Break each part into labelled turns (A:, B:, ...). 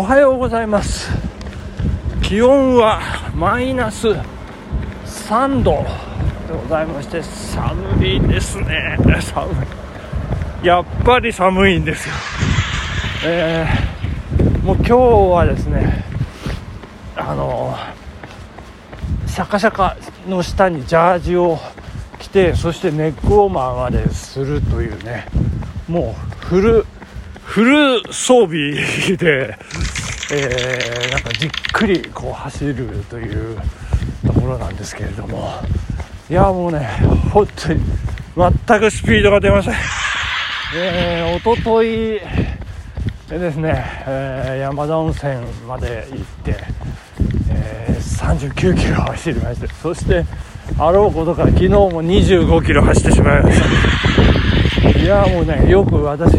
A: おはようございます。気温はマイナス3度でございまして寒いですね。寒い。やっぱり寒いんですよ。えー、もう今日はですねあのシャカシャカの下にジャージを着てそしてネックウォーマーまでするというねもうフルフル装備で、えー、なんかじっくりこう走るというところなんですけれども。いやもうね本当に全くスピードが出ません、えー、おとといですね、えー、山田温泉まで行って、えー、39キロ走りましてそしてあろうことか昨日も25キロ走ってしまいました。いやもうねよく私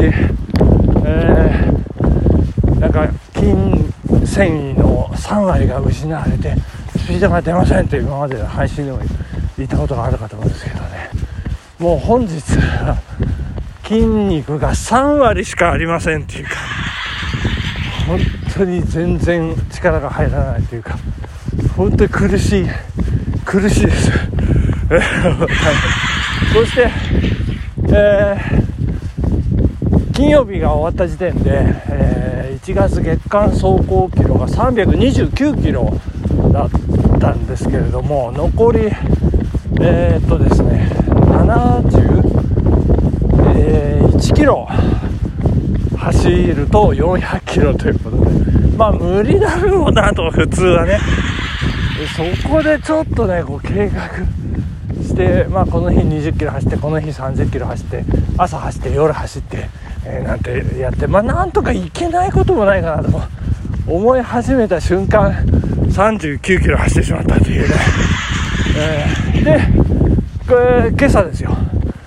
A: えー、なんか筋繊維の3割が失われてスピードが出ませんって今までの配信でも言ったことがあるかと思うんですけどね。もう本日は筋肉が3割しかありませんっていうか本当に全然力が入らないというか本当に苦しい苦しいです。そして、えー金曜日が終わった時点で、えー、1月月間走行キロが329キロだったんですけれども残りえー、っとですね71キロ走ると400キロということでまあ無理だろうなと普通はね。そこでちょっとねこう計画して、まあ、この日20キロ走ってこの日30キロ走って朝走って夜走ってえー、なんてやってまあなんとかいけないこともないかなと。思い始めた瞬間39キロ走ってしまったというね、えー、でこれ今朝ですよ。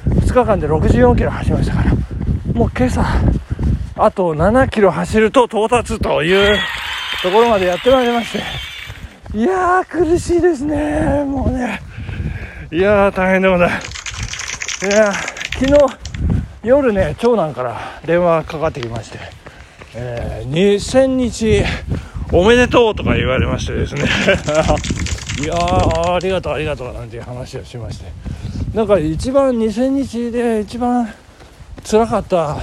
A: 2日間で64キロ走りましたから。もう今朝あと7キロ走ると到達というところまでやってまいりまして。いやー苦しいですね。もうね。いやー大変でございます。いや昨日夜ね長男から電話かかってきまして、えー、2000日おめでとうとか言われましてですね。いやありがとうありがとうなんていう話をしまして。なんか一番2000日で一番辛かった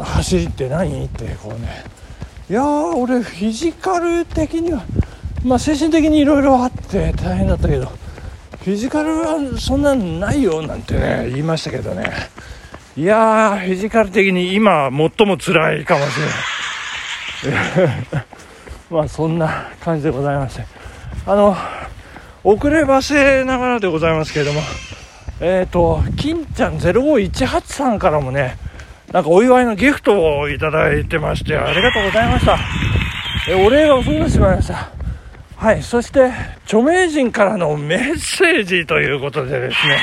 A: 走りって何ってこうね。いや俺フィジカル的にはまあ精神的にいろいろあって大変だったけどフィジカルはそんなんないよなんてね言いましたけどね。いやー、フィジカル的に今、最も辛いかもしれない。まあ、そんな感じでございまして。あの、遅ればせながらでございますけれども、えっ、ー、と、金ちゃん0518さんからもね、なんかお祝いのギフトをいただいてまして、ありがとうございました。え、お礼が遅くなってしまいました。はい、そして、著名人からのメッセージということでですね、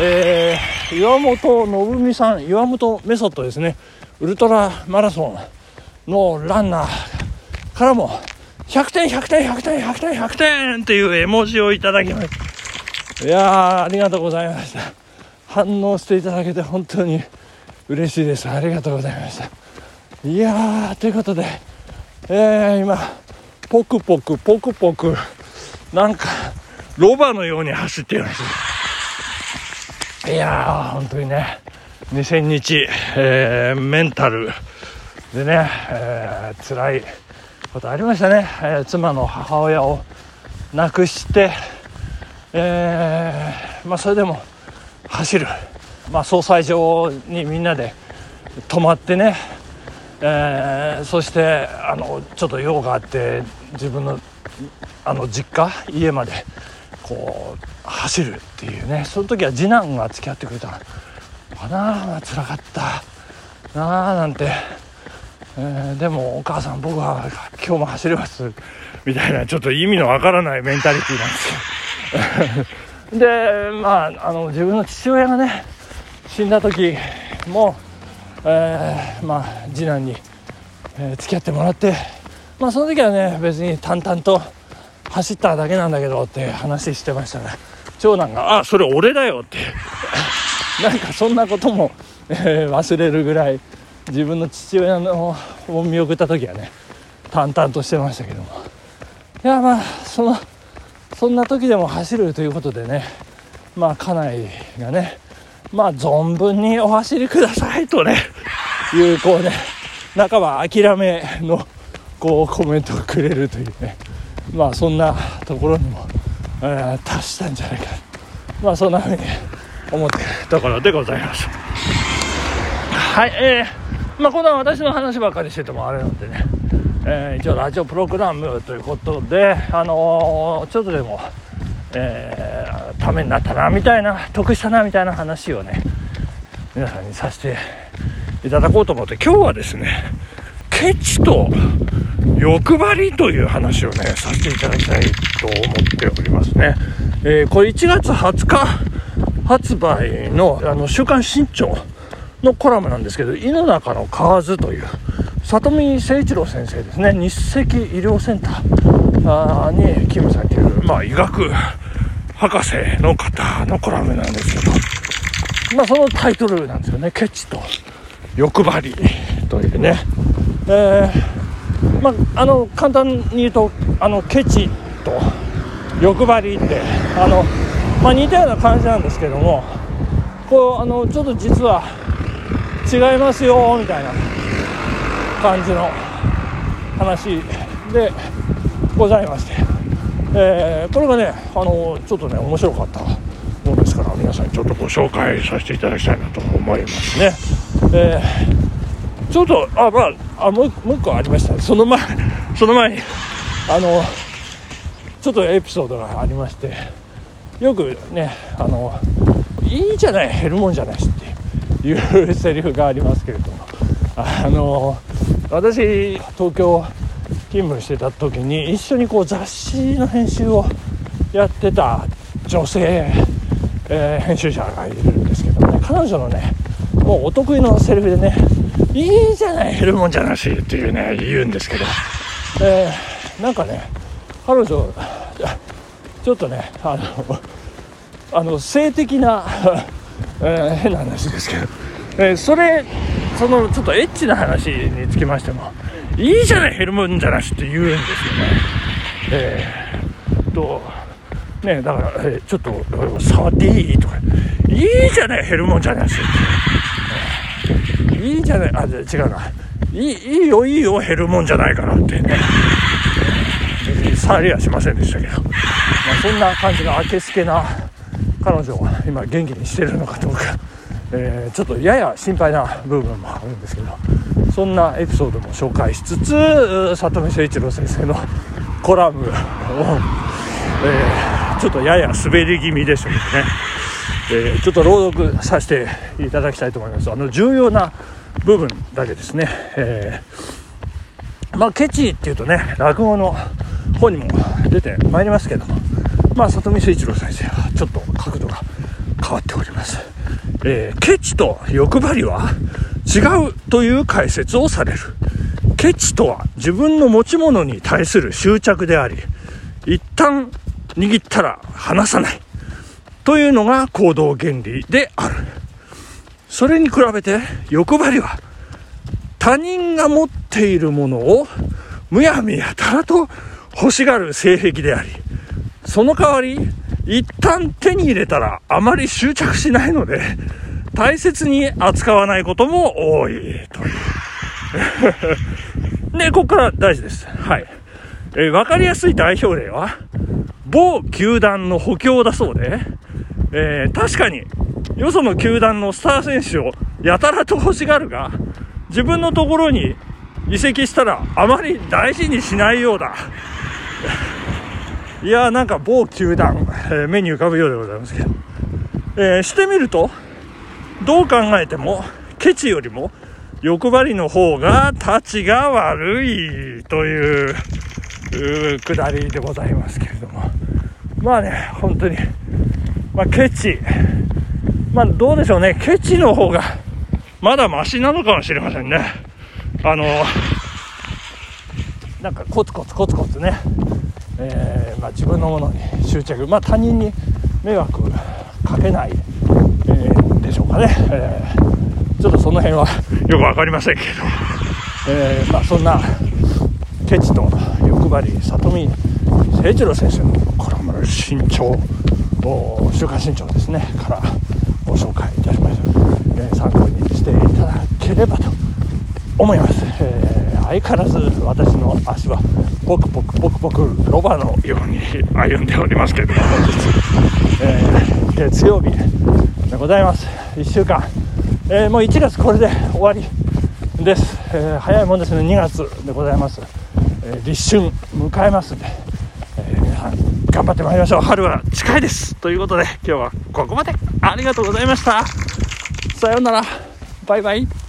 A: えー、岩本信美さん、岩本メソッドですね、ウルトラマラソンのランナーからも、100点、100点、100点、100点、100点っていう絵文字をいただきました。いや、ありがとうございました。反応していただけて本当に嬉しいです。ありがとうございました。いやー、ということで、えー、今、ポクポク、ポクポク、なんか、ロバのように走っています。いやー、本当にね、2000日、えー、メンタル。でね、えー、辛いことありましたね、えー、妻の母親を亡くして、えー、まあ、それでも走る、まあ、総裁場にみんなで泊まってね、えー、そしてあのちょっと用があって自分のあの実家家までこう走るっていうね。その時は次男が付き合ってくれたかなあ辛かった。なあなんて、えー、でもお母さん僕は今日も走ります。みたいなちょっと意味のわからないメンタリティーなんですけど。でまああの自分の父親がね死んだ時も、えー、まあ次男に、えー、付き合ってもらってまあその時はね別に淡々と走っただけなんだけどって話してましたね。長男が「あそれ俺だよ」って。なんかそんなことも、えー、忘れるぐらい、自分の父親のを見送った時はね淡々としてましたけども。いやまあそのそんな時でも走るということでねまあ家内がねまあ存分にお走りくださいとねいうこうね半ば諦めのこうコメントをくれるというね。まあそんなところにも、えー、達したんじゃないか。まあそんなふうに思っているところでございます。はいえー、まあこんな私の話ばっかりしててもあれなんでね、えー、一応ラジオプログラムということであのー、ちょっとでもえー、ためになったなみたいな得したなみたいな話をね皆さんにさせていただこうと思って今日はですねケチと欲張りという話をねさせていただきたいと思っておりますね、えー、これ1月20日発売のあの週刊新潮のコラムなんですけど「井の中の蛙」という里見誠一郎先生ですね。日赤医療センターに勤務されている、まあ、医学博士の方のコラムなんですけど、まあ、そのタイトルなんですよね「ケチと欲張り」というね、えー、まあ、あの簡単に言うとあのケチと欲張りってあの、まあ、似たような感じなんですけどもこうあのちょっと実は違いますよみたいな感じの話でございまして。えー、これがねあのちょっとね面白かったものですから皆さんにちょっとご紹介させていただきたいなと思いますね、えー、ちょっとあまああもうもう一個ありましたその前 その前にあのちょっとエピソードがありましてよくねあのいいじゃない減るもんじゃないしっていうセリフがありますけれどもあの私東京勤務してた時に一緒にこう雑誌の編集をやってた女性、えー、編集者がいるんですけどね彼女のねもうお得意のセリフでね「いいじゃない減るもんじゃなし」っていうね言うんですけど、えー、なんかね彼女ちょっとねあのあの性的な えー、変な話ですけど、えー、それそのちょっとエッチな話につきましてもいいじゃない減るもんじゃなしって言うんですよね。えー、とねだから、えー、ちょっと触っていい？とか。いいじゃない減るもんじゃなしって、えー、いいじゃない？あ違うな。いいいいよいいよ減るもんじゃないからってね。別に触りはしませんでしたけど、まあ、そんな感じのあけすけな彼女が今元気にしてるのかどうか、えー、ちょっとやや心配な部分もあるんですけど。そんなエピソードも紹介しつつ里見誠一郎先生のコラムを、えー、ちょっとやや滑り気味でしょうね、えー、ちょっと朗読させていただきたいと思います。あの重要な部分だけですね、えー、まあケチっていうとね落語の本にも出てまいりますけども。まあ里見誠一郎先生はちょっと角度が変わっております、えー、ケチと欲張りは違うという解説をされる。ケチとは自分の持ち物に対する執着であり、一旦握ったら離さない。というのが行動原理である。それに比べて欲張りは他人が持っているものをむやみやたらと欲しがる性癖であり、その代わり一旦手に入れたらあまり執着しないので、大切に扱わないことも多いという。で、ここから大事です。はい。えー、わかりやすい代表例は、某球団の補強だそうで、えー、確かに、よその球団のスター選手をやたらと欲しがるが、自分のところに移籍したらあまり大事にしないようだ。いやーなんか某球団、えー、目に浮かぶようでございますけど、えー、してみると、どう考えても、ケチよりも欲張りの方が立ちが悪いというくだりでございますけれども。まあね、本当に、まあケチ。まあどうでしょうね、ケチの方がまだマシなのかもしれませんね。あの、なんかコツコツコツコツね、えー、まあ、自分のものに執着、まあ他人に迷惑かけない、えーでしょうかね、えー、ちょっとその辺はよく分かりませんけど、えまあ、そんなケチと欲張り里見誠一郎先生のこれも身長週刊新潮ですね。からご紹介いたしました、えー、参考にしていただければと思います、えー、相変わらず私の足はポクポクポクポクロバのように歩んでおりますけれども。本日、えー、月曜日でございます。1週間、えー、もう1月これで終わりです、えー、早いもんですね。2月でございます、え立春迎えますんで、頑張ってまいりましょう。春は近いです。ということで今日はここまで。ありがとうございました。さようなら。バイバイ。